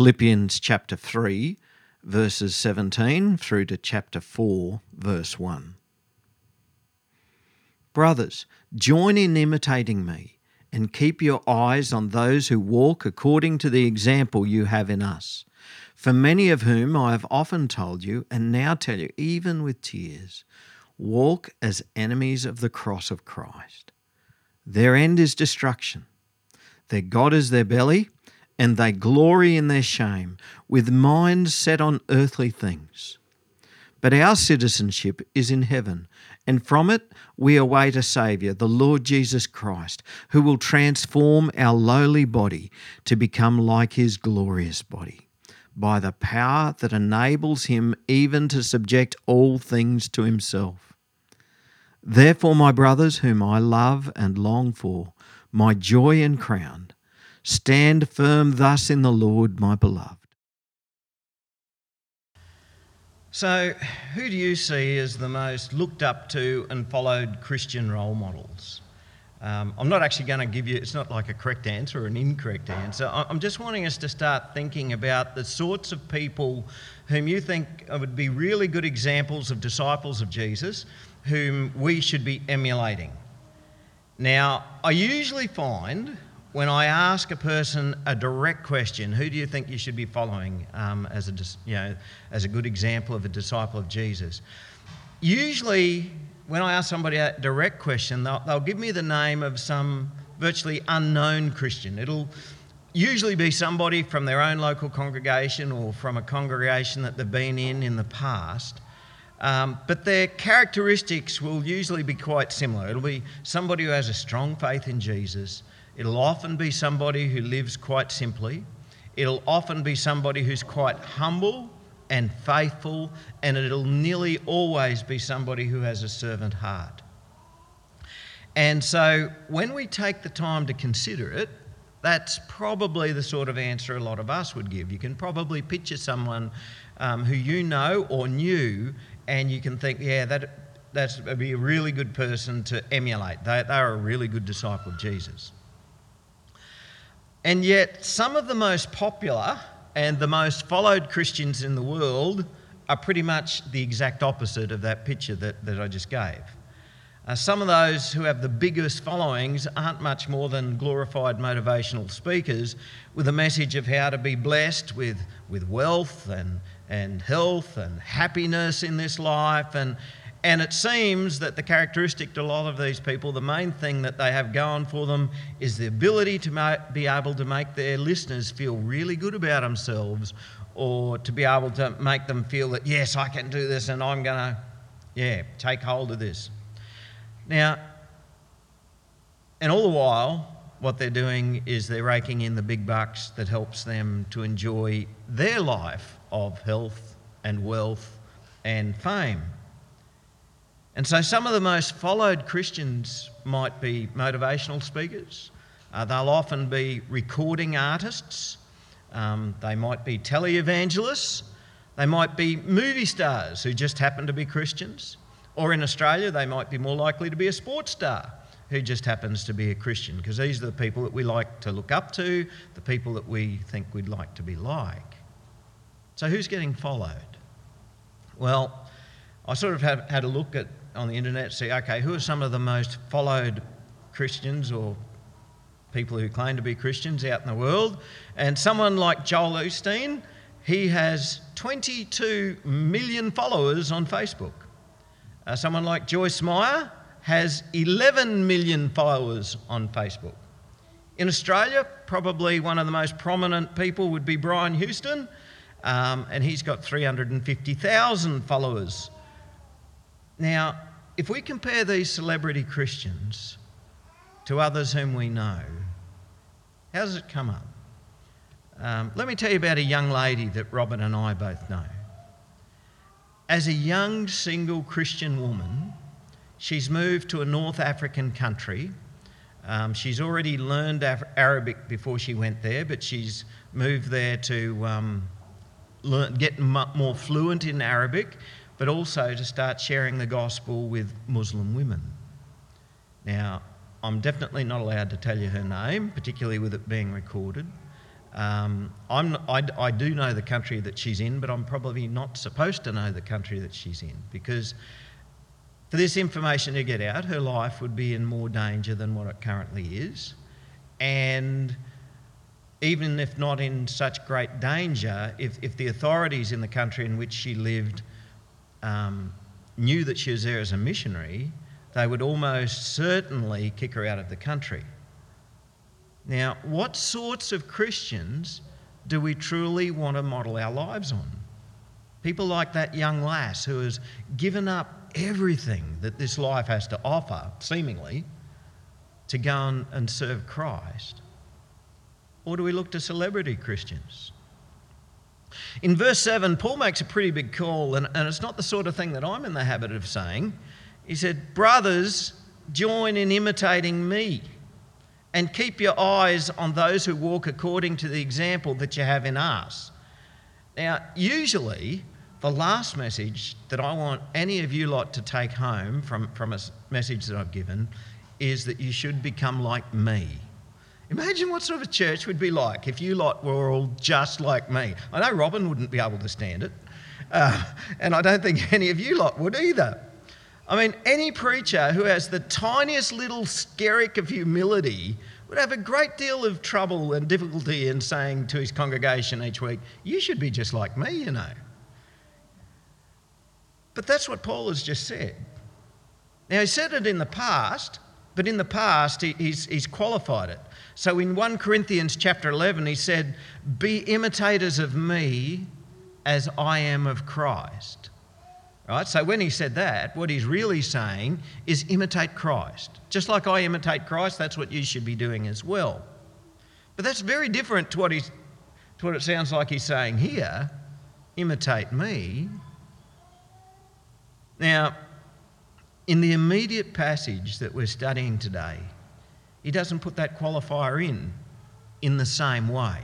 Philippians chapter 3, verses 17 through to chapter 4, verse 1. Brothers, join in imitating me and keep your eyes on those who walk according to the example you have in us. For many of whom I have often told you, and now tell you, even with tears, walk as enemies of the cross of Christ. Their end is destruction. Their God is their belly, and they glory in their shame, with minds set on earthly things. But our citizenship is in heaven, and from it we await a Saviour, the Lord Jesus Christ, who will transform our lowly body to become like his glorious body, by the power that enables him even to subject all things to himself. Therefore, my brothers, whom I love and long for, my joy and crown, stand firm thus in the Lord, my beloved. So, who do you see as the most looked up to and followed Christian role models? Um, I'm not actually going to give you, it's not like a correct answer or an incorrect answer. I'm just wanting us to start thinking about the sorts of people whom you think would be really good examples of disciples of Jesus, whom we should be emulating. Now, I usually find when I ask a person a direct question, who do you think you should be following um, as, a, you know, as a good example of a disciple of Jesus? Usually, when I ask somebody a direct question, they'll, they'll give me the name of some virtually unknown Christian. It'll usually be somebody from their own local congregation or from a congregation that they've been in in the past. Um, but their characteristics will usually be quite similar. It'll be somebody who has a strong faith in Jesus, It'll often be somebody who lives quite simply. It'll often be somebody who's quite humble and faithful, and it'll nearly always be somebody who has a servant heart. And so when we take the time to consider it, that's probably the sort of answer a lot of us would give. You can probably picture someone um, who you know or knew, and you can think, yeah, that that's be a really good person to emulate. They, they're a really good disciple of Jesus. And yet, some of the most popular and the most followed Christians in the world are pretty much the exact opposite of that picture that, that I just gave. Uh, some of those who have the biggest followings aren't much more than glorified motivational speakers with a message of how to be blessed with, with wealth and, and health and happiness in this life and, and it seems that the characteristic to a lot of these people, the main thing that they have going for them is the ability to be able to make their listeners feel really good about themselves or to be able to make them feel that, yes, I can do this and I'm going to, yeah, take hold of this. Now, and all the while, what they're doing is they're raking in the big bucks that helps them to enjoy their life of health and wealth and fame. And so some of the most followed Christians might be motivational speakers. Uh, they'll often be recording artists. Um, they might be televangelists. They might be movie stars who just happen to be Christians. Or in Australia, they might be more likely to be a sports star who just happens to be a Christian, because these are the people that we like to look up to, the people that we think we'd like to be like. So, who's getting followed? Well, I sort of have had a look at on the internet, see, okay, who are some of the most followed Christians or people who claim to be Christians out in the world? And someone like Joel Osteen, he has 22 million followers on Facebook. Uh, someone like Joyce Meyer has 11 million followers on Facebook. In Australia, probably one of the most prominent people would be Brian Houston, um, and he's got 350,000 followers now, if we compare these celebrity Christians to others whom we know, how does it come up? Um, let me tell you about a young lady that Robin and I both know. As a young single Christian woman, she's moved to a North African country. Um, she's already learned Arabic before she went there, but she's moved there to um, learn, get more fluent in Arabic but also to start sharing the gospel with Muslim women. Now, I'm definitely not allowed to tell you her name, particularly with it being recorded. Um, I, I do know the country that she's in, but I'm probably not supposed to know the country that she's in because for this information to get out, her life would be in more danger than what it currently is. And even if not in such great danger, if, if the authorities in the country in which she lived um, knew that she was there as a missionary, they would almost certainly kick her out of the country. Now, what sorts of Christians do we truly want to model our lives on? People like that young lass who has given up everything that this life has to offer, seemingly, to go and serve Christ? Or do we look to celebrity Christians? In verse 7, Paul makes a pretty big call, and, and it's not the sort of thing that I'm in the habit of saying. He said, Brothers, join in imitating me and keep your eyes on those who walk according to the example that you have in us. Now, usually, the last message that I want any of you lot to take home from, from a message that I've given is that you should become like me. Imagine what sort of a church would be like if you lot were all just like me. I know Robin wouldn't be able to stand it, uh, and I don't think any of you lot would either. I mean, any preacher who has the tiniest little skerrick of humility would have a great deal of trouble and difficulty in saying to his congregation each week, You should be just like me, you know. But that's what Paul has just said. Now, he said it in the past, but in the past, he, he's, he's qualified it. So in 1 Corinthians chapter 11, he said, Be imitators of me as I am of Christ. Right? So when he said that, what he's really saying is imitate Christ. Just like I imitate Christ, that's what you should be doing as well. But that's very different to what, he's, to what it sounds like he's saying here imitate me. Now, in the immediate passage that we're studying today, he doesn't put that qualifier in in the same way.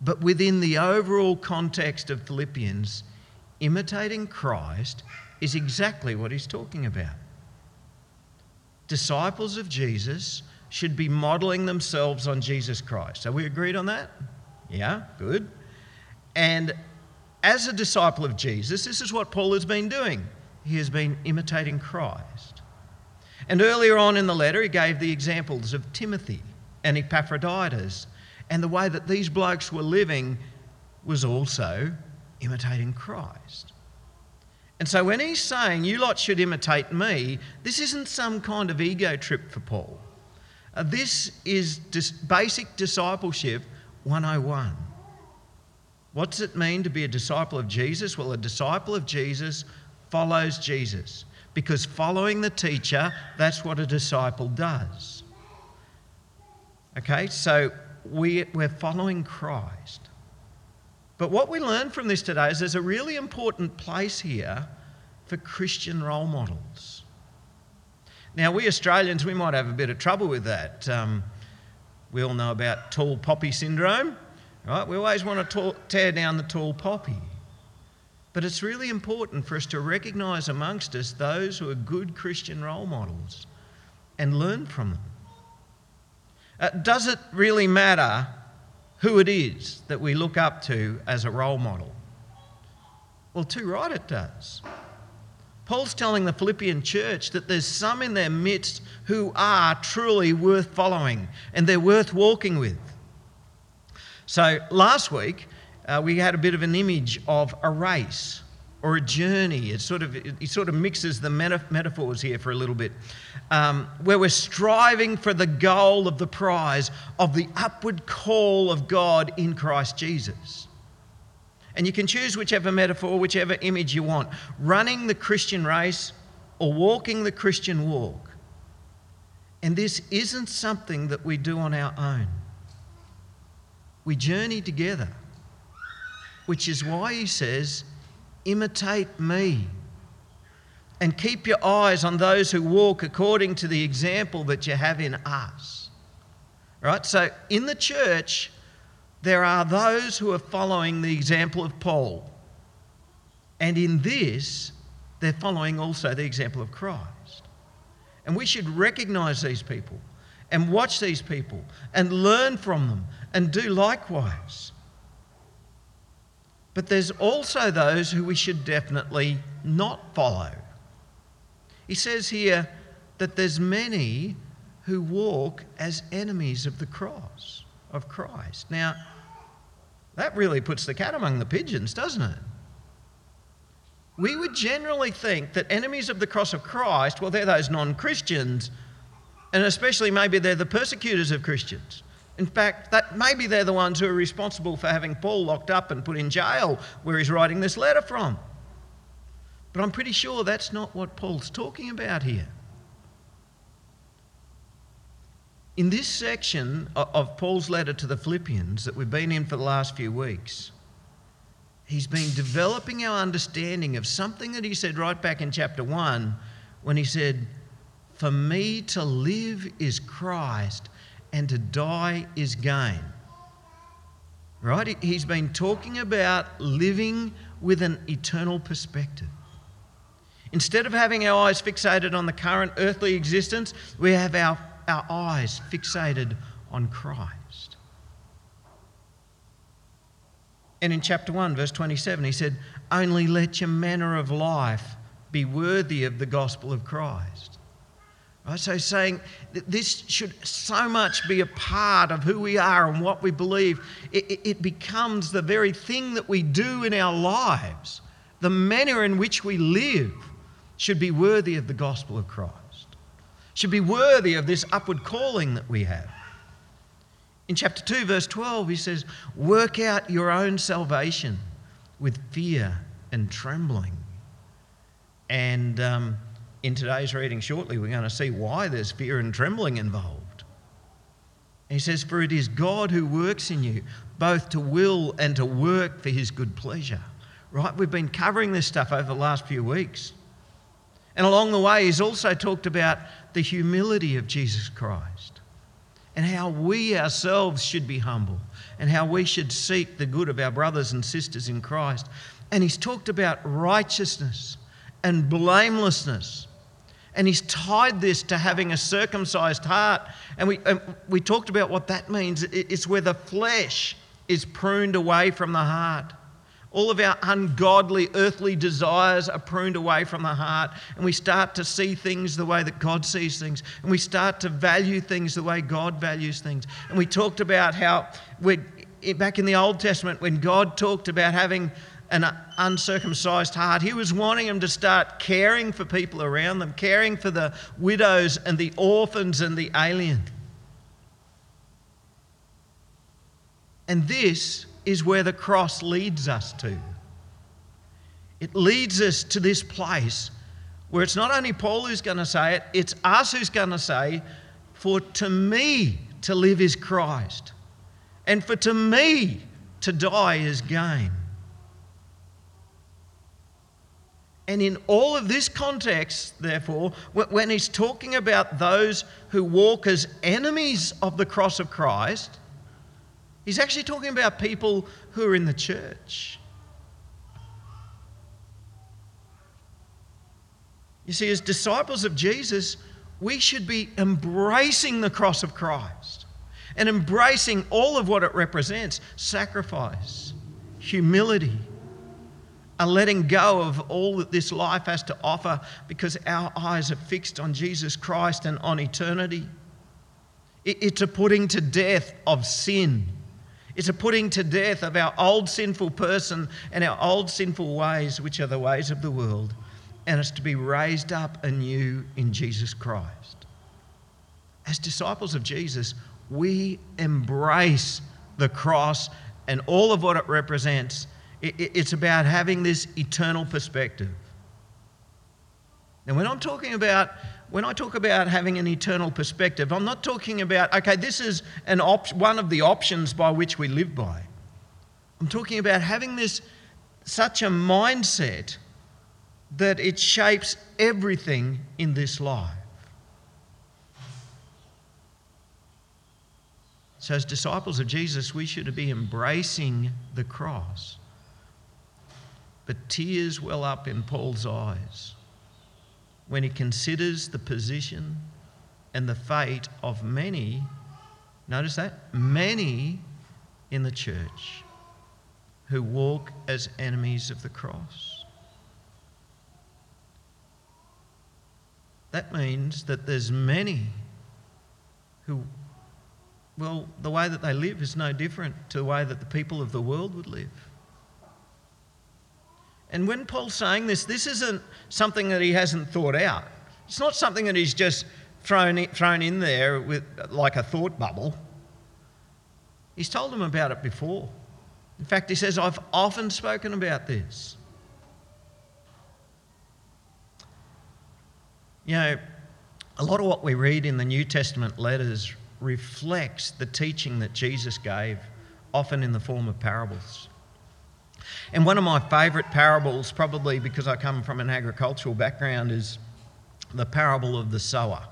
But within the overall context of Philippians, imitating Christ is exactly what he's talking about. Disciples of Jesus should be modeling themselves on Jesus Christ. Are we agreed on that? Yeah, good. And as a disciple of Jesus, this is what Paul has been doing. He has been imitating Christ. And earlier on in the letter, he gave the examples of Timothy and Epaphroditus. And the way that these blokes were living was also imitating Christ. And so when he's saying, You lot should imitate me, this isn't some kind of ego trip for Paul. Uh, this is dis- basic discipleship 101. What does it mean to be a disciple of Jesus? Well, a disciple of Jesus follows Jesus because following the teacher, that's what a disciple does. Okay, so we, we're following Christ. But what we learn from this today is there's a really important place here for Christian role models. Now, we Australians, we might have a bit of trouble with that. Um, we all know about tall poppy syndrome, right? We always want to tear down the tall poppy. But it's really important for us to recognise amongst us those who are good Christian role models and learn from them. Uh, does it really matter who it is that we look up to as a role model? Well, too right it does. Paul's telling the Philippian church that there's some in their midst who are truly worth following and they're worth walking with. So last week, uh, we had a bit of an image of a race or a journey. It sort of, it sort of mixes the metaphors here for a little bit, um, where we're striving for the goal of the prize of the upward call of God in Christ Jesus. And you can choose whichever metaphor, whichever image you want running the Christian race or walking the Christian walk. And this isn't something that we do on our own. We journey together, which is why he says, imitate me. And keep your eyes on those who walk according to the example that you have in us. Right? So in the church, there are those who are following the example of Paul. And in this, they're following also the example of Christ. And we should recognize these people and watch these people and learn from them and do likewise. But there's also those who we should definitely not follow. He says here that there's many who walk as enemies of the cross of Christ. Now, that really puts the cat among the pigeons, doesn't it? We would generally think that enemies of the cross of Christ, well, they're those non Christians, and especially maybe they're the persecutors of Christians. In fact, that maybe they're the ones who are responsible for having Paul locked up and put in jail where he's writing this letter from. But I'm pretty sure that's not what Paul's talking about here. In this section of Paul's letter to the Philippians that we've been in for the last few weeks, he's been developing our understanding of something that he said right back in chapter 1 when he said, For me to live is Christ and to die is gain. Right? He's been talking about living with an eternal perspective. Instead of having our eyes fixated on the current earthly existence, we have our, our eyes fixated on Christ. And in chapter 1, verse 27, he said, Only let your manner of life be worthy of the gospel of Christ. So, saying that this should so much be a part of who we are and what we believe, it, it becomes the very thing that we do in our lives. The manner in which we live should be worthy of the gospel of Christ, should be worthy of this upward calling that we have. In chapter 2, verse 12, he says, Work out your own salvation with fear and trembling. And um, in today's reading shortly, we're going to see why there's fear and trembling involved. He says, For it is God who works in you, both to will and to work for his good pleasure. Right? We've been covering this stuff over the last few weeks. And along the way, he's also talked about the humility of Jesus Christ and how we ourselves should be humble and how we should seek the good of our brothers and sisters in Christ. And he's talked about righteousness and blamelessness and he's tied this to having a circumcised heart. And we, and we talked about what that means. It's where the flesh is pruned away from the heart. All of our ungodly earthly desires are pruned away from the heart, and we start to see things the way that God sees things, and we start to value things the way God values things. And we talked about how, back in the Old Testament, when God talked about having an uncircumcised heart. He was wanting them to start caring for people around them, caring for the widows and the orphans and the alien. And this is where the cross leads us to. It leads us to this place where it's not only Paul who's going to say it, it's us who's going to say, For to me to live is Christ, and for to me to die is gain. And in all of this context, therefore, when he's talking about those who walk as enemies of the cross of Christ, he's actually talking about people who are in the church. You see, as disciples of Jesus, we should be embracing the cross of Christ and embracing all of what it represents sacrifice, humility a letting go of all that this life has to offer because our eyes are fixed on Jesus Christ and on eternity. It's a putting to death of sin. It's a putting to death of our old sinful person and our old sinful ways, which are the ways of the world. And it's to be raised up anew in Jesus Christ. As disciples of Jesus, we embrace the cross and all of what it represents it's about having this eternal perspective. And when I'm talking about, when I talk about having an eternal perspective, I'm not talking about, okay, this is an op- one of the options by which we live by. I'm talking about having this such a mindset that it shapes everything in this life. So, as disciples of Jesus, we should be embracing the cross. But tears well up in Paul's eyes when he considers the position and the fate of many, notice that, many in the church who walk as enemies of the cross. That means that there's many who, well, the way that they live is no different to the way that the people of the world would live. And when Paul's saying this, this isn't something that he hasn't thought out. It's not something that he's just thrown thrown in there with like a thought bubble. He's told them about it before. In fact, he says, I've often spoken about this. You know, a lot of what we read in the New Testament letters reflects the teaching that Jesus gave, often in the form of parables. And one of my favourite parables, probably because I come from an agricultural background, is the parable of the sower.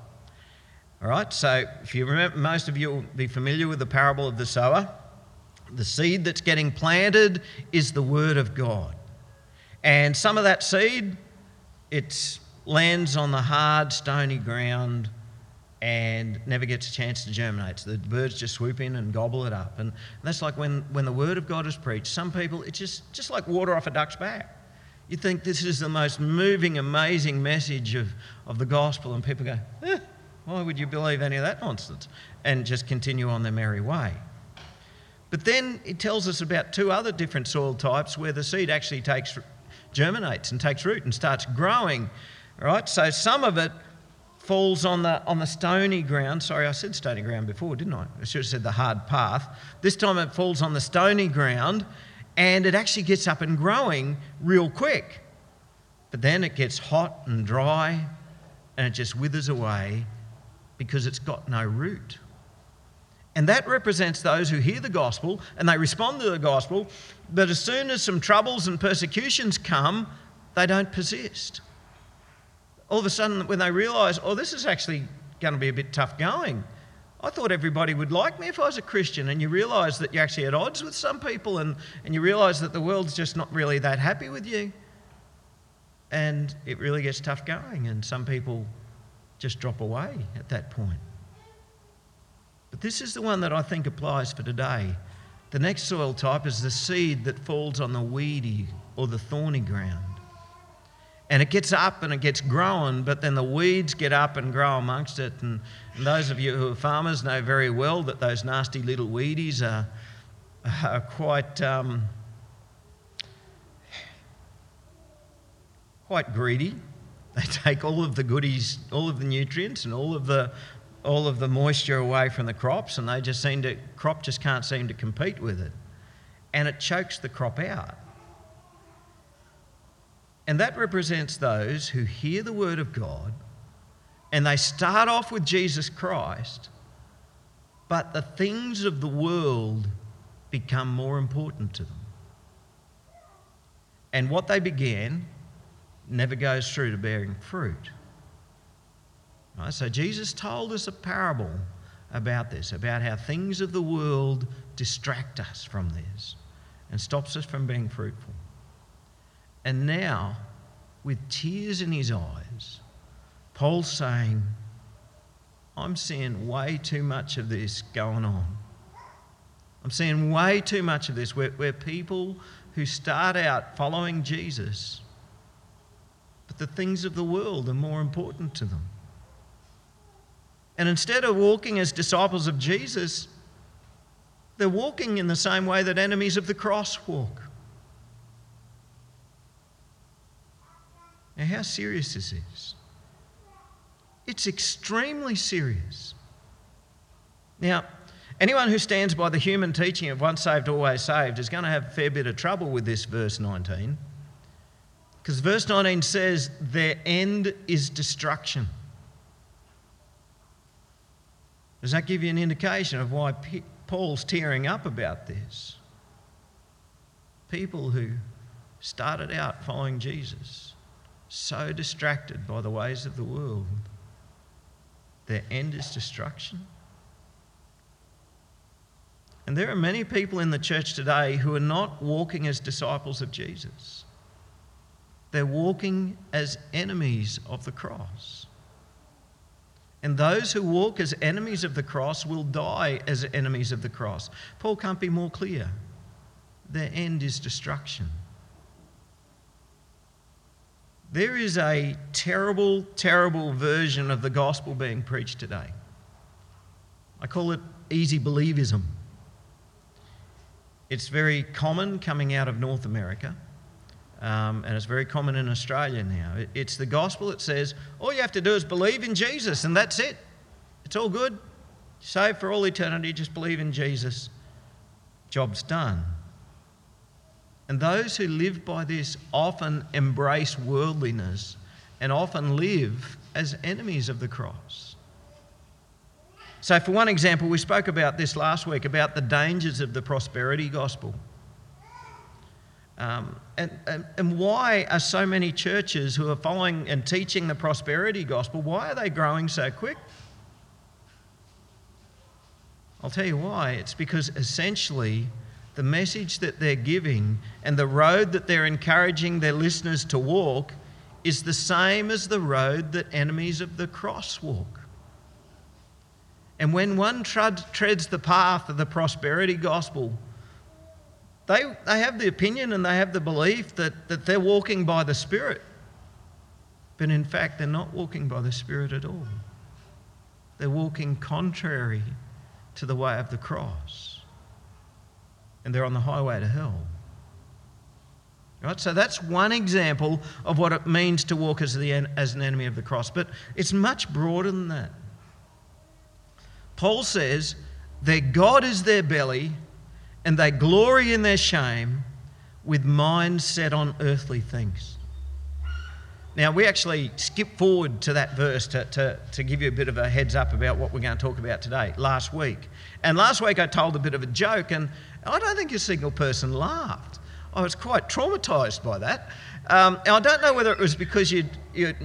All right, so if you remember, most of you will be familiar with the parable of the sower. The seed that's getting planted is the word of God. And some of that seed, it lands on the hard, stony ground and never gets a chance to germinate. So the birds just swoop in and gobble it up. And that's like when, when the word of God is preached, some people, it's just, just like water off a duck's back. You think this is the most moving, amazing message of, of the gospel, and people go, eh, why would you believe any of that nonsense? And just continue on their merry way. But then it tells us about two other different soil types where the seed actually takes, germinates and takes root and starts growing. Right? So some of it falls on the, on the stony ground. Sorry, I said stony ground before, didn't I? I should have said the hard path. This time it falls on the stony ground and it actually gets up and growing real quick. But then it gets hot and dry and it just withers away because it's got no root. And that represents those who hear the gospel and they respond to the gospel, but as soon as some troubles and persecutions come, they don't persist. All of a sudden, when they realise, oh, this is actually going to be a bit tough going, I thought everybody would like me if I was a Christian. And you realise that you're actually at odds with some people, and, and you realise that the world's just not really that happy with you. And it really gets tough going, and some people just drop away at that point. But this is the one that I think applies for today. The next soil type is the seed that falls on the weedy or the thorny ground. And it gets up and it gets growing, but then the weeds get up and grow amongst it. And, and those of you who are farmers know very well that those nasty little weedies are, are quite, um, quite greedy. They take all of the goodies, all of the nutrients, and all of the all of the moisture away from the crops, and they just seem to crop just can't seem to compete with it, and it chokes the crop out. And that represents those who hear the word of God and they start off with Jesus Christ, but the things of the world become more important to them. And what they began never goes through to bearing fruit. Right, so Jesus told us a parable about this, about how things of the world distract us from this and stops us from being fruitful. And now, with tears in his eyes, Paul's saying, I'm seeing way too much of this going on. I'm seeing way too much of this where, where people who start out following Jesus, but the things of the world are more important to them. And instead of walking as disciples of Jesus, they're walking in the same way that enemies of the cross walk. Now, how serious this is? It's extremely serious. Now, anyone who stands by the human teaching of once saved, always saved is going to have a fair bit of trouble with this verse 19. Because verse 19 says, their end is destruction. Does that give you an indication of why Paul's tearing up about this? People who started out following Jesus, so distracted by the ways of the world, their end is destruction. And there are many people in the church today who are not walking as disciples of Jesus. They're walking as enemies of the cross. And those who walk as enemies of the cross will die as enemies of the cross. Paul can't be more clear. Their end is destruction. There is a terrible, terrible version of the gospel being preached today. I call it easy believism. It's very common coming out of North America, um, and it's very common in Australia now. It's the gospel that says all you have to do is believe in Jesus, and that's it. It's all good. Saved for all eternity, just believe in Jesus. Job's done. And those who live by this often embrace worldliness and often live as enemies of the cross. So, for one example, we spoke about this last week about the dangers of the prosperity gospel. Um, and, and, and why are so many churches who are following and teaching the prosperity gospel, why are they growing so quick? I'll tell you why. It's because essentially the message that they're giving and the road that they're encouraging their listeners to walk is the same as the road that enemies of the cross walk. And when one treads the path of the prosperity gospel, they, they have the opinion and they have the belief that, that they're walking by the Spirit. But in fact, they're not walking by the Spirit at all. They're walking contrary to the way of the cross and they're on the highway to hell. Right? So that's one example of what it means to walk as, the, as an enemy of the cross. But it's much broader than that. Paul says their God is their belly, and they glory in their shame with minds set on earthly things. Now, we actually skip forward to that verse to, to, to give you a bit of a heads up about what we're going to talk about today, last week. And last week I told a bit of a joke, and I don't think a single person laughed. I was quite traumatised by that. Um, I don't know whether it was because you'd, you'd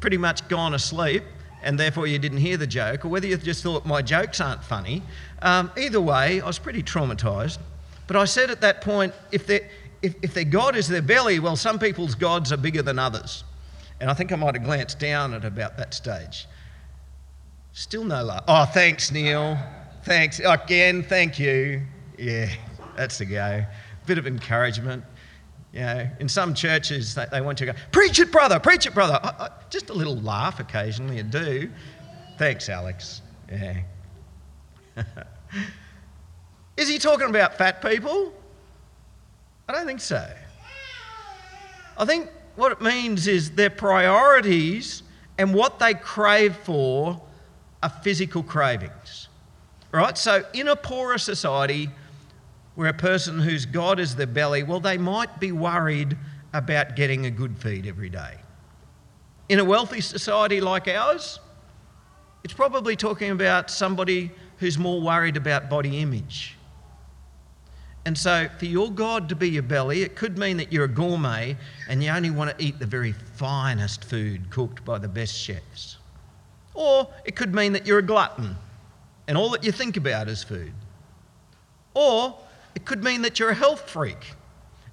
pretty much gone asleep and therefore you didn't hear the joke, or whether you just thought my jokes aren't funny. Um, either way, I was pretty traumatised. But I said at that point, if, if, if their God is their belly, well, some people's gods are bigger than others. And I think I might have glanced down at about that stage. Still no laugh. Oh, thanks, Neil. Thanks. Again, thank you. Yeah, that's the go. Bit of encouragement. You know, in some churches, they, they want to go, preach it, brother, preach it, brother. I, I, just a little laugh occasionally, I do. Thanks, Alex. Yeah. Is he talking about fat people? I don't think so. I think what it means is their priorities and what they crave for are physical cravings. Right? So, in a poorer society, where a person whose God is their belly, well, they might be worried about getting a good feed every day. In a wealthy society like ours, it's probably talking about somebody who's more worried about body image. And so, for your God to be your belly, it could mean that you're a gourmet and you only want to eat the very finest food cooked by the best chefs. Or it could mean that you're a glutton and all that you think about is food. Or it could mean that you're a health freak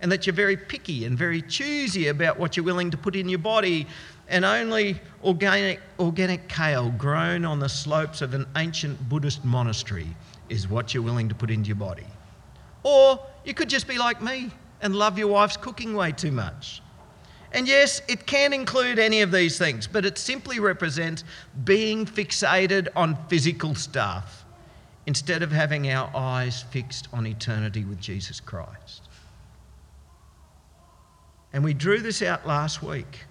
and that you're very picky and very choosy about what you're willing to put in your body, and only organic, organic kale grown on the slopes of an ancient Buddhist monastery is what you're willing to put into your body. Or you could just be like me and love your wife's cooking way too much. And yes, it can include any of these things, but it simply represents being fixated on physical stuff instead of having our eyes fixed on eternity with Jesus Christ. And we drew this out last week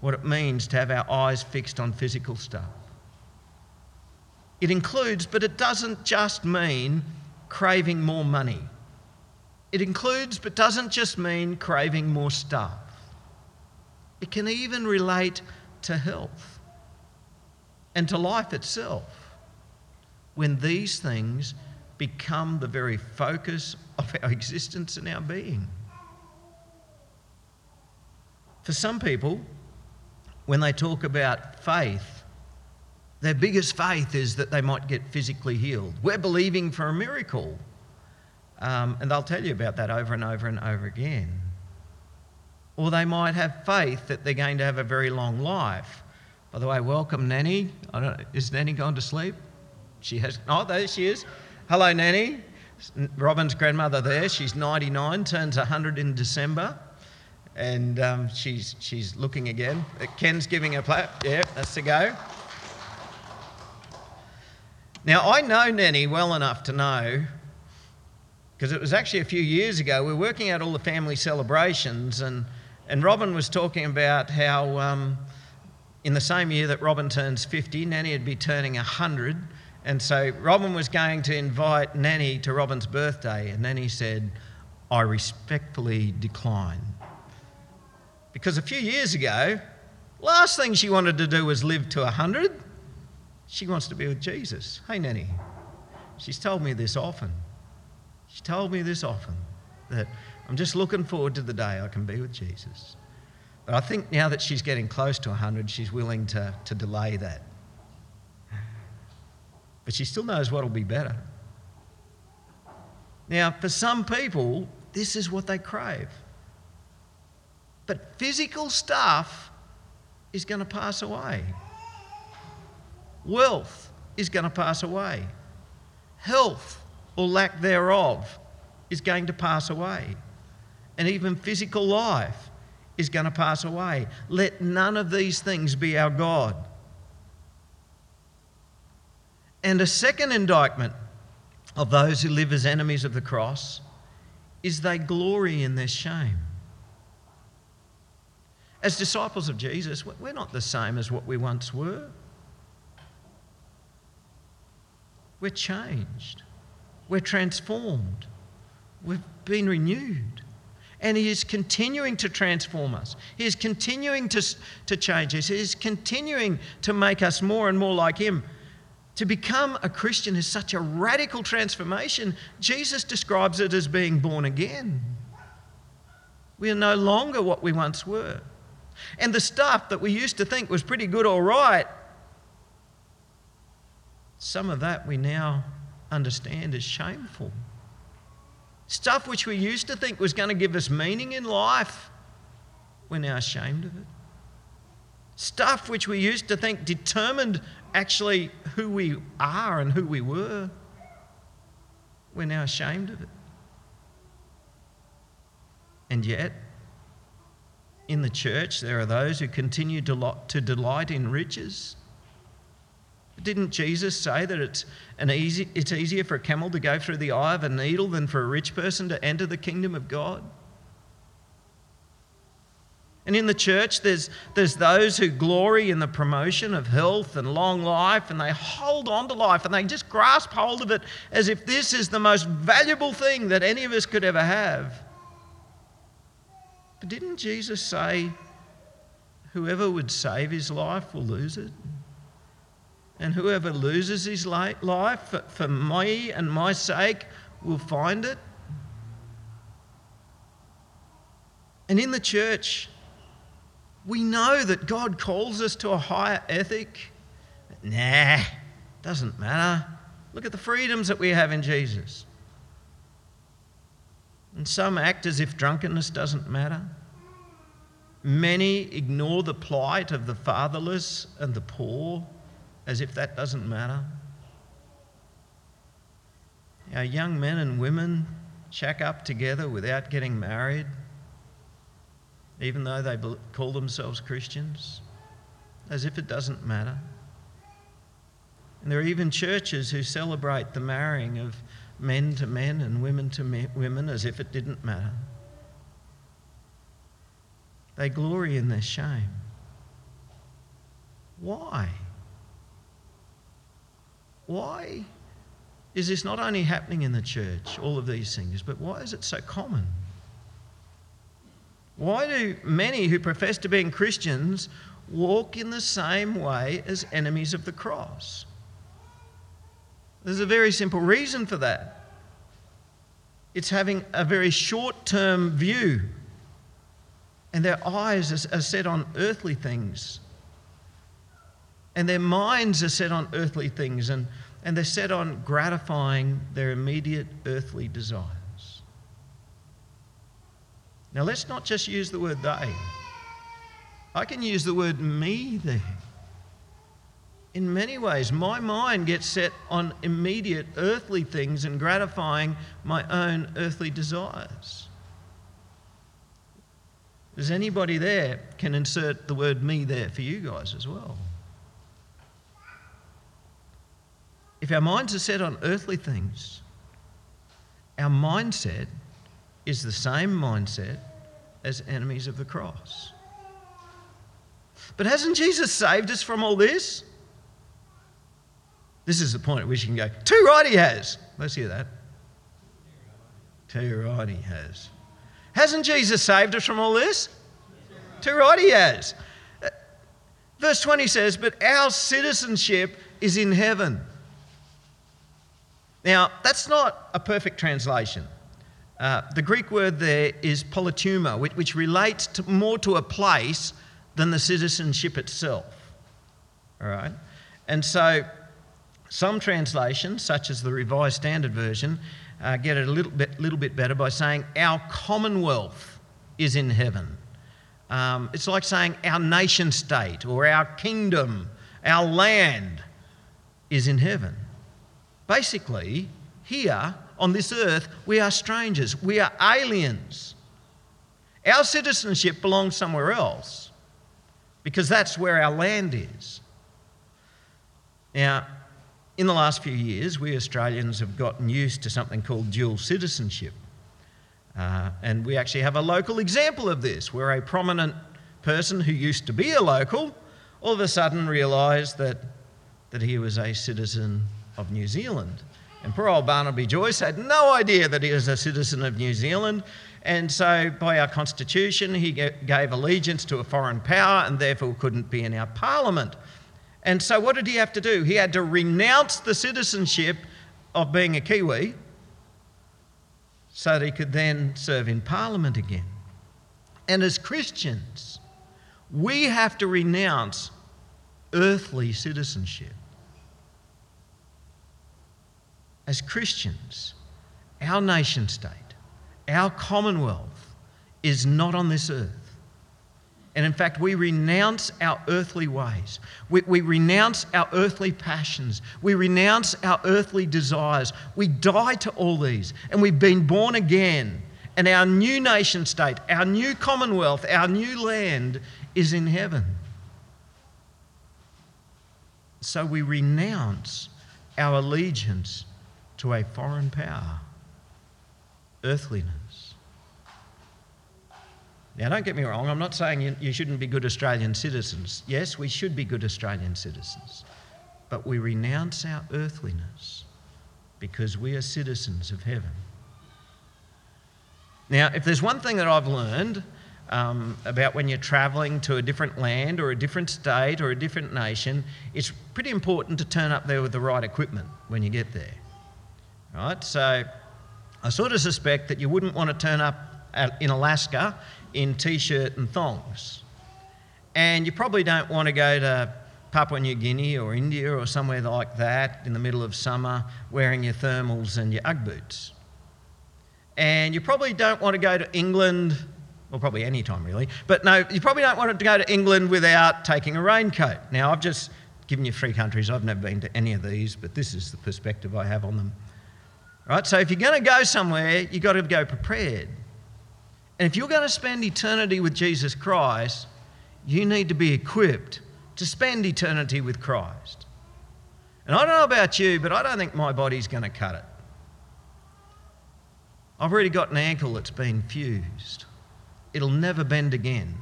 what it means to have our eyes fixed on physical stuff. It includes, but it doesn't just mean craving more money. It includes, but doesn't just mean craving more stuff. It can even relate to health and to life itself when these things become the very focus of our existence and our being. For some people, when they talk about faith, their biggest faith is that they might get physically healed. We're believing for a miracle. Um, and they'll tell you about that over and over and over again. Or they might have faith that they're going to have a very long life. By the way, welcome, Nanny. Is Nanny gone to sleep? She has. Oh, there she is. Hello, Nanny. Robin's grandmother there. She's 99, turns 100 in December. And um, she's, she's looking again. Ken's giving a clap. Yeah, that's the go. Now, I know Nanny well enough to know, because it was actually a few years ago, we were working out all the family celebrations, and, and Robin was talking about how um, in the same year that Robin turns 50, Nanny would be turning 100. And so Robin was going to invite Nanny to Robin's birthday, and Nanny said, I respectfully decline. Because a few years ago, last thing she wanted to do was live to 100. She wants to be with Jesus. Hey, Nanny. She's told me this often. She told me this often that I'm just looking forward to the day I can be with Jesus. But I think now that she's getting close to 100, she's willing to, to delay that. But she still knows what will be better. Now, for some people, this is what they crave. But physical stuff is going to pass away. Wealth is going to pass away. Health or lack thereof is going to pass away. And even physical life is going to pass away. Let none of these things be our God. And a second indictment of those who live as enemies of the cross is they glory in their shame. As disciples of Jesus, we're not the same as what we once were. We're changed. We're transformed. We've been renewed. And He is continuing to transform us. He is continuing to, to change us. He is continuing to make us more and more like Him. To become a Christian is such a radical transformation. Jesus describes it as being born again. We are no longer what we once were. And the stuff that we used to think was pretty good, all right, some of that we now understand is shameful. Stuff which we used to think was going to give us meaning in life, we're now ashamed of it. Stuff which we used to think determined actually who we are and who we were, we're now ashamed of it. And yet, in the church, there are those who continue to delight in riches didn't Jesus say that it's, an easy, it's easier for a camel to go through the eye of a needle than for a rich person to enter the kingdom of God? And in the church, there's, there's those who glory in the promotion of health and long life, and they hold on to life and they just grasp hold of it as if this is the most valuable thing that any of us could ever have. But didn't Jesus say, whoever would save his life will lose it? And whoever loses his life for me and my sake will find it. And in the church, we know that God calls us to a higher ethic. Nah, doesn't matter. Look at the freedoms that we have in Jesus. And some act as if drunkenness doesn't matter. Many ignore the plight of the fatherless and the poor as if that doesn't matter. Our young men and women shack up together without getting married, even though they call themselves Christians, as if it doesn't matter. And there are even churches who celebrate the marrying of men to men and women to women as if it didn't matter. They glory in their shame. Why? why is this not only happening in the church, all of these things, but why is it so common? Why do many who profess to be Christians walk in the same way as enemies of the cross? There's a very simple reason for that. It's having a very short term view, and their eyes are set on earthly things and their minds are set on earthly things and, and they're set on gratifying their immediate earthly desires. Now, let's not just use the word they. I can use the word me there. in many ways, my mind gets set on immediate earthly things and gratifying my own earthly desires. Does anybody there can insert the word me there for you guys as well? If our minds are set on earthly things, our mindset is the same mindset as enemies of the cross. But hasn't Jesus saved us from all this? This is the point at which you can go, too right he has. Let's hear that. Too right he has. Hasn't Jesus saved us from all this? Too right he has. Verse 20 says, But our citizenship is in heaven. Now, that's not a perfect translation. Uh, the Greek word there is politeuma, which, which relates to, more to a place than the citizenship itself. All right? And so, some translations, such as the Revised Standard Version, uh, get it a little bit, little bit better by saying, Our commonwealth is in heaven. Um, it's like saying, Our nation state or our kingdom, our land is in heaven. Basically, here on this earth, we are strangers, we are aliens. Our citizenship belongs somewhere else because that's where our land is. Now, in the last few years, we Australians have gotten used to something called dual citizenship. Uh, and we actually have a local example of this, where a prominent person who used to be a local all of a sudden realised that, that he was a citizen of New Zealand. And poor old Barnaby Joyce had no idea that he was a citizen of New Zealand. And so, by our constitution, he gave allegiance to a foreign power and therefore couldn't be in our parliament. And so, what did he have to do? He had to renounce the citizenship of being a Kiwi so that he could then serve in parliament again. And as Christians, we have to renounce earthly citizenship. As Christians, our nation state, our commonwealth is not on this earth. And in fact, we renounce our earthly ways. We, we, renounce our earthly passions. We renounce our earthly desires. We die to all these. And we've been born again. And our new nation state, our new commonwealth, our new land is in heaven. So we renounce our allegiance to a foreign power, earthliness. Now, don't get me wrong, I'm not saying you, you shouldn't be good Australian citizens. Yes, we should be good Australian citizens. But we renounce our earthliness because we are citizens of heaven. Now, if there's one thing that I've learned um, about when you're travelling to a different land or a different state or a different nation, it's pretty important to turn up there with the right equipment when you get there. Right? So I sort of suspect that you wouldn't want to turn up at, in Alaska in t shirt and thongs. And you probably don't want to go to Papua New Guinea or India or somewhere like that in the middle of summer wearing your thermals and your Ugg boots. And you probably don't want to go to England, well, probably any time really, but no, you probably don't want to go to England without taking a raincoat. Now, I've just given you three countries. I've never been to any of these, but this is the perspective I have on them. Right? So if you're going to go somewhere, you've got to go prepared. And if you're going to spend eternity with Jesus Christ, you need to be equipped to spend eternity with Christ. And I don't know about you, but I don't think my body's going to cut it. I've already got an ankle that's been fused. It'll never bend again.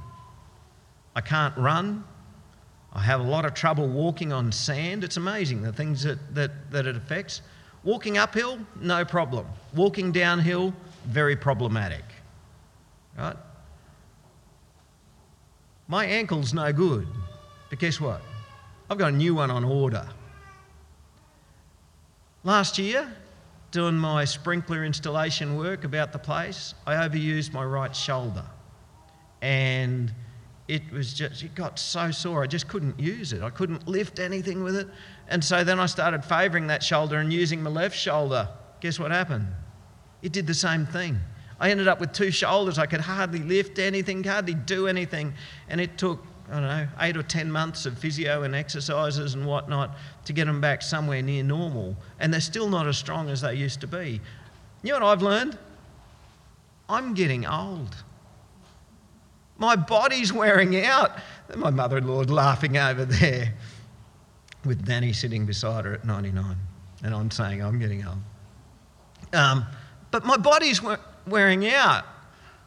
I can't run. I have a lot of trouble walking on sand. It's amazing the things that, that, that it affects. Walking uphill, no problem. Walking downhill, very problematic. Right? My ankle's no good, but guess what? I've got a new one on order. Last year, doing my sprinkler installation work about the place, I overused my right shoulder. And it was just, it got so sore, I just couldn't use it. I couldn't lift anything with it. And so then I started favouring that shoulder and using my left shoulder. Guess what happened? It did the same thing. I ended up with two shoulders. I could hardly lift anything, hardly do anything. And it took I don't know, eight or 10 months of physio and exercises and whatnot to get them back somewhere near normal. And they're still not as strong as they used to be. You know what I've learned? I'm getting old. My body's wearing out. My mother in law laughing over there with Danny sitting beside her at 99. And I'm saying I'm getting old. Um, but my body's wearing out.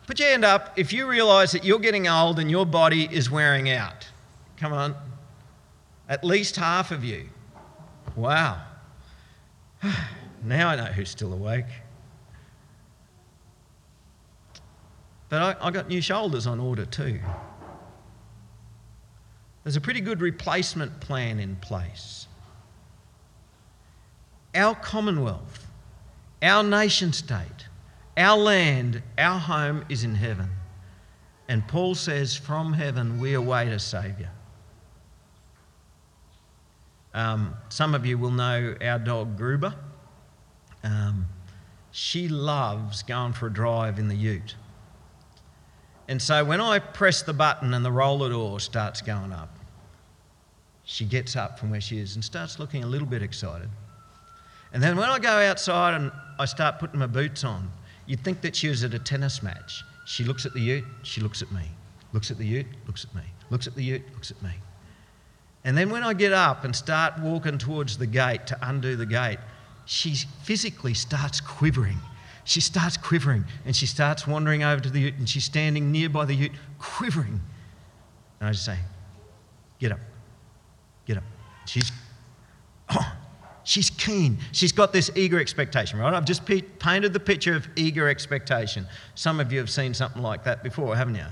Put your hand up if you realise that you're getting old and your body is wearing out. Come on. At least half of you. Wow. now I know who's still awake. But I, I got new shoulders on order too. There's a pretty good replacement plan in place. Our Commonwealth, our nation state, our land, our home is in heaven. And Paul says, from heaven we await a Saviour. Um, some of you will know our dog Gruber. Um, she loves going for a drive in the ute. And so when I press the button and the roller door starts going up, she gets up from where she is and starts looking a little bit excited. And then when I go outside and I start putting my boots on, You'd think that she was at a tennis match. She looks at the ute, she looks at me. Looks at the ute, looks at me. Looks at the ute, looks at me. And then when I get up and start walking towards the gate to undo the gate, she physically starts quivering. She starts quivering and she starts wandering over to the ute and she's standing nearby the ute, quivering. And I just say, Get up, get up. She's, oh, She's keen. She's got this eager expectation, right? I've just painted the picture of eager expectation. Some of you have seen something like that before, haven't you?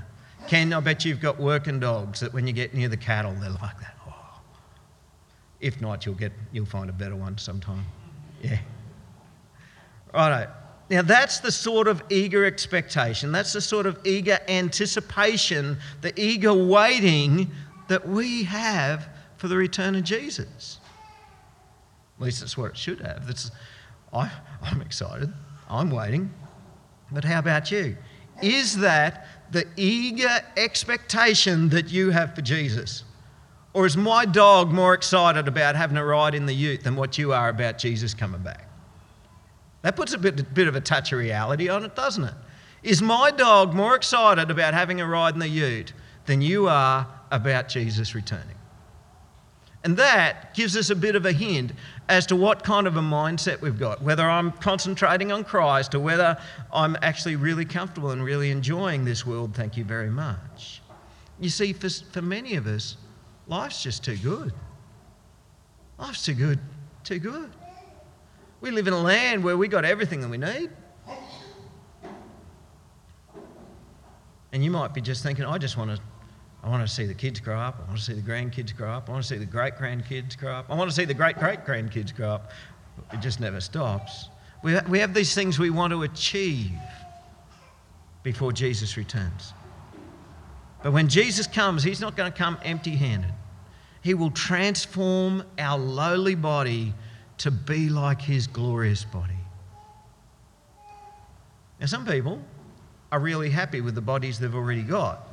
Ken, I bet you've got working dogs that when you get near the cattle, they're like that. Oh. If not, you'll, get, you'll find a better one sometime. Yeah. Righto. Now, that's the sort of eager expectation, that's the sort of eager anticipation, the eager waiting that we have for the return of Jesus. At least that's what it should have. That's, I, I'm excited. I'm waiting. But how about you? Is that the eager expectation that you have for Jesus? Or is my dog more excited about having a ride in the ute than what you are about Jesus coming back? That puts a bit, bit of a touch of reality on it, doesn't it? Is my dog more excited about having a ride in the ute than you are about Jesus returning? And that gives us a bit of a hint as to what kind of a mindset we've got, whether I'm concentrating on Christ or whether I'm actually really comfortable and really enjoying this world. Thank you very much. You see, for, for many of us, life's just too good. Life's too good, too good. We live in a land where we got everything that we need. And you might be just thinking, I just want to I want to see the kids grow up. I want to see the grandkids grow up. I want to see the great grandkids grow up. I want to see the great great grandkids grow up. It just never stops. We, ha- we have these things we want to achieve before Jesus returns. But when Jesus comes, he's not going to come empty handed. He will transform our lowly body to be like his glorious body. Now, some people are really happy with the bodies they've already got.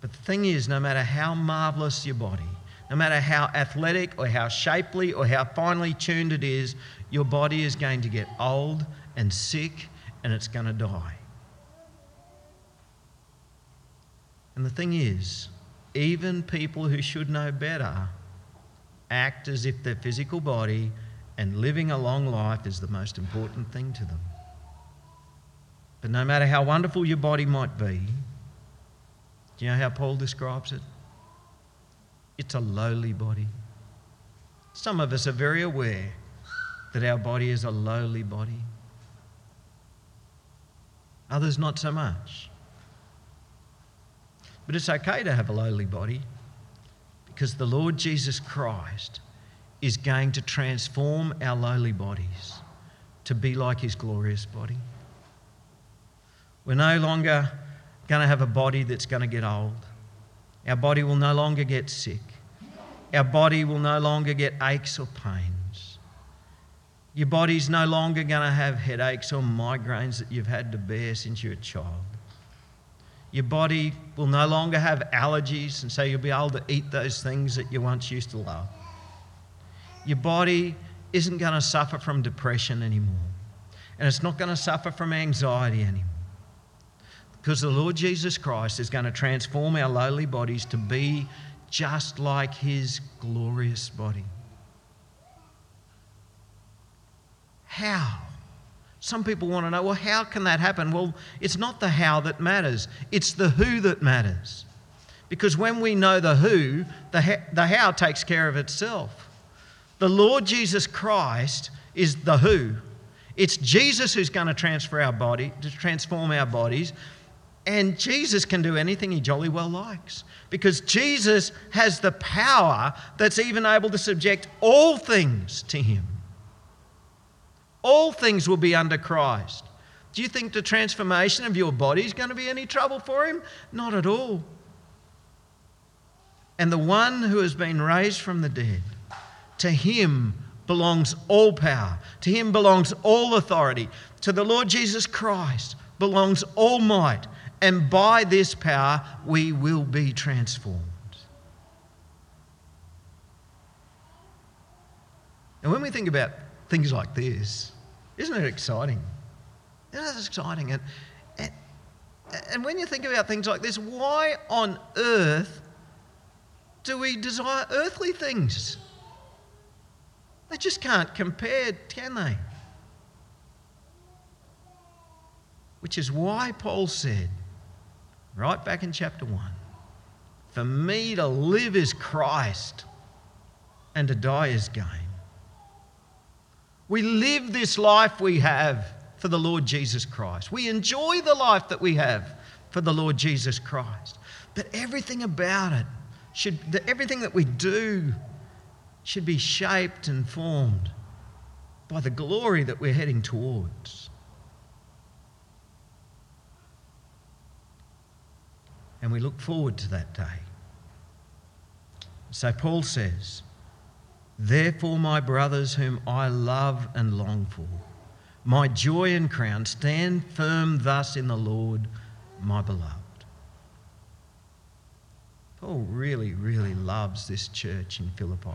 But the thing is, no matter how marvelous your body, no matter how athletic or how shapely or how finely tuned it is, your body is going to get old and sick and it's going to die. And the thing is, even people who should know better act as if their physical body and living a long life is the most important thing to them. But no matter how wonderful your body might be, do you know how Paul describes it? It's a lowly body. Some of us are very aware that our body is a lowly body, others not so much. But it's okay to have a lowly body because the Lord Jesus Christ is going to transform our lowly bodies to be like his glorious body. We're no longer going to have a body that's going to get old. Our body will no longer get sick. Our body will no longer get aches or pains. Your body's no longer going to have headaches or migraines that you've had to bear since you're a child. Your body will no longer have allergies, and so you'll be able to eat those things that you once used to love. Your body isn't going to suffer from depression anymore, and it's not going to suffer from anxiety anymore. Because the Lord Jesus Christ is going to transform our lowly bodies to be just like his glorious body. How? Some people want to know, well, how can that happen? Well, it's not the how that matters, it's the who that matters. Because when we know the who, the, ha- the how takes care of itself. The Lord Jesus Christ is the who. It's Jesus who's going to transfer our body, to transform our bodies. And Jesus can do anything he jolly well likes because Jesus has the power that's even able to subject all things to him. All things will be under Christ. Do you think the transformation of your body is going to be any trouble for him? Not at all. And the one who has been raised from the dead, to him belongs all power, to him belongs all authority, to the Lord Jesus Christ belongs all might and by this power we will be transformed. And when we think about things like this, isn't it exciting? Isn't it exciting? And, and, and when you think about things like this, why on earth do we desire earthly things? They just can't compare, can they? Which is why Paul said, right back in chapter 1. For me to live is Christ and to die is gain. We live this life we have for the Lord Jesus Christ. We enjoy the life that we have for the Lord Jesus Christ. But everything about it should, everything that we do should be shaped and formed by the glory that we're heading towards. and we look forward to that day. So Paul says, Therefore, my brothers, whom I love and long for, my joy and crown, stand firm thus in the Lord, my beloved. Paul really, really loves this church in Philippi.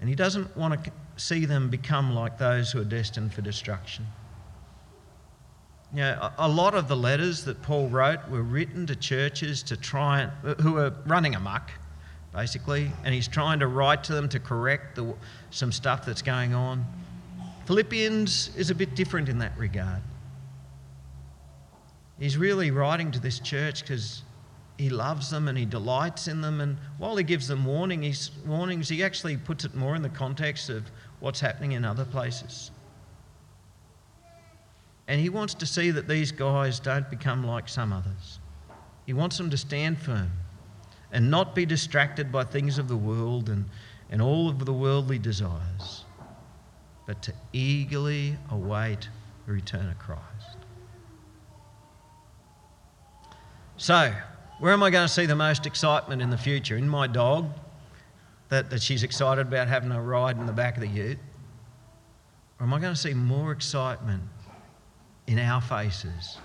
And he doesn't want to see them become like those who are destined for destruction. You know, a lot of the letters that Paul wrote were written to churches to try and, who are running amok, basically, and he's trying to write to them to correct the, some stuff that's going on. Philippians is a bit different in that regard. He's really writing to this church because he loves them and he delights in them. And while he gives them warning, he's, warnings, he actually puts it more in the context of what's happening in other places. And he wants to see that these guys don't become like some others. He wants them to stand firm and not be distracted by things of the world and, and all of the worldly desires, but to eagerly await the return of Christ. So, where am I going to see the most excitement in the future? In my dog, that, that she's excited about having a ride in the back of the ute? Or am I going to see more excitement in our faces,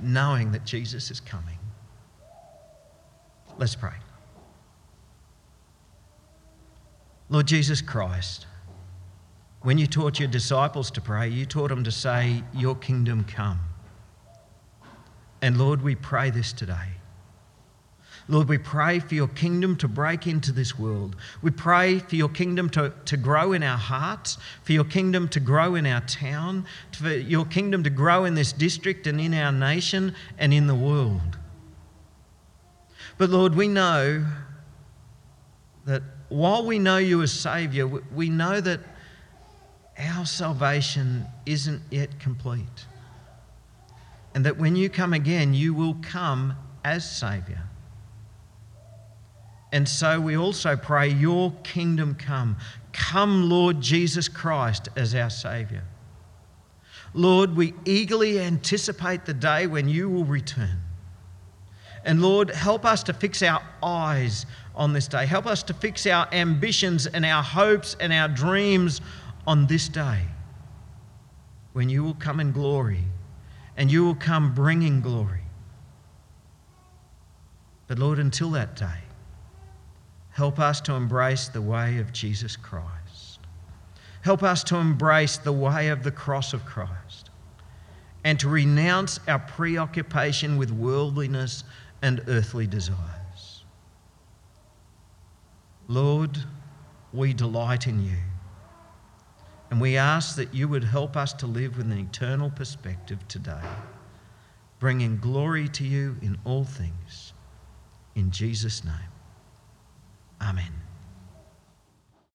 knowing that Jesus is coming. Let's pray. Lord Jesus Christ, when you taught your disciples to pray, you taught them to say, Your kingdom come. And Lord, we pray this today. Lord, we pray for your kingdom to break into this world. We pray for your kingdom to, to grow in our hearts, for your kingdom to grow in our town, for your kingdom to grow in this district and in our nation and in the world. But Lord, we know that while we know you as Saviour, we know that our salvation isn't yet complete. And that when you come again, you will come as Saviour. And so we also pray, Your kingdom come. Come, Lord Jesus Christ, as our Saviour. Lord, we eagerly anticipate the day when you will return. And Lord, help us to fix our eyes on this day. Help us to fix our ambitions and our hopes and our dreams on this day when you will come in glory and you will come bringing glory. But Lord, until that day, help us to embrace the way of Jesus Christ. Help us to embrace the way of the cross of Christ and to renounce our preoccupation with worldliness and earthly desires. Lord, we delight in you. And we ask that you would help us to live with an eternal perspective today, bringing glory to you in all things. In Jesus' name, amen.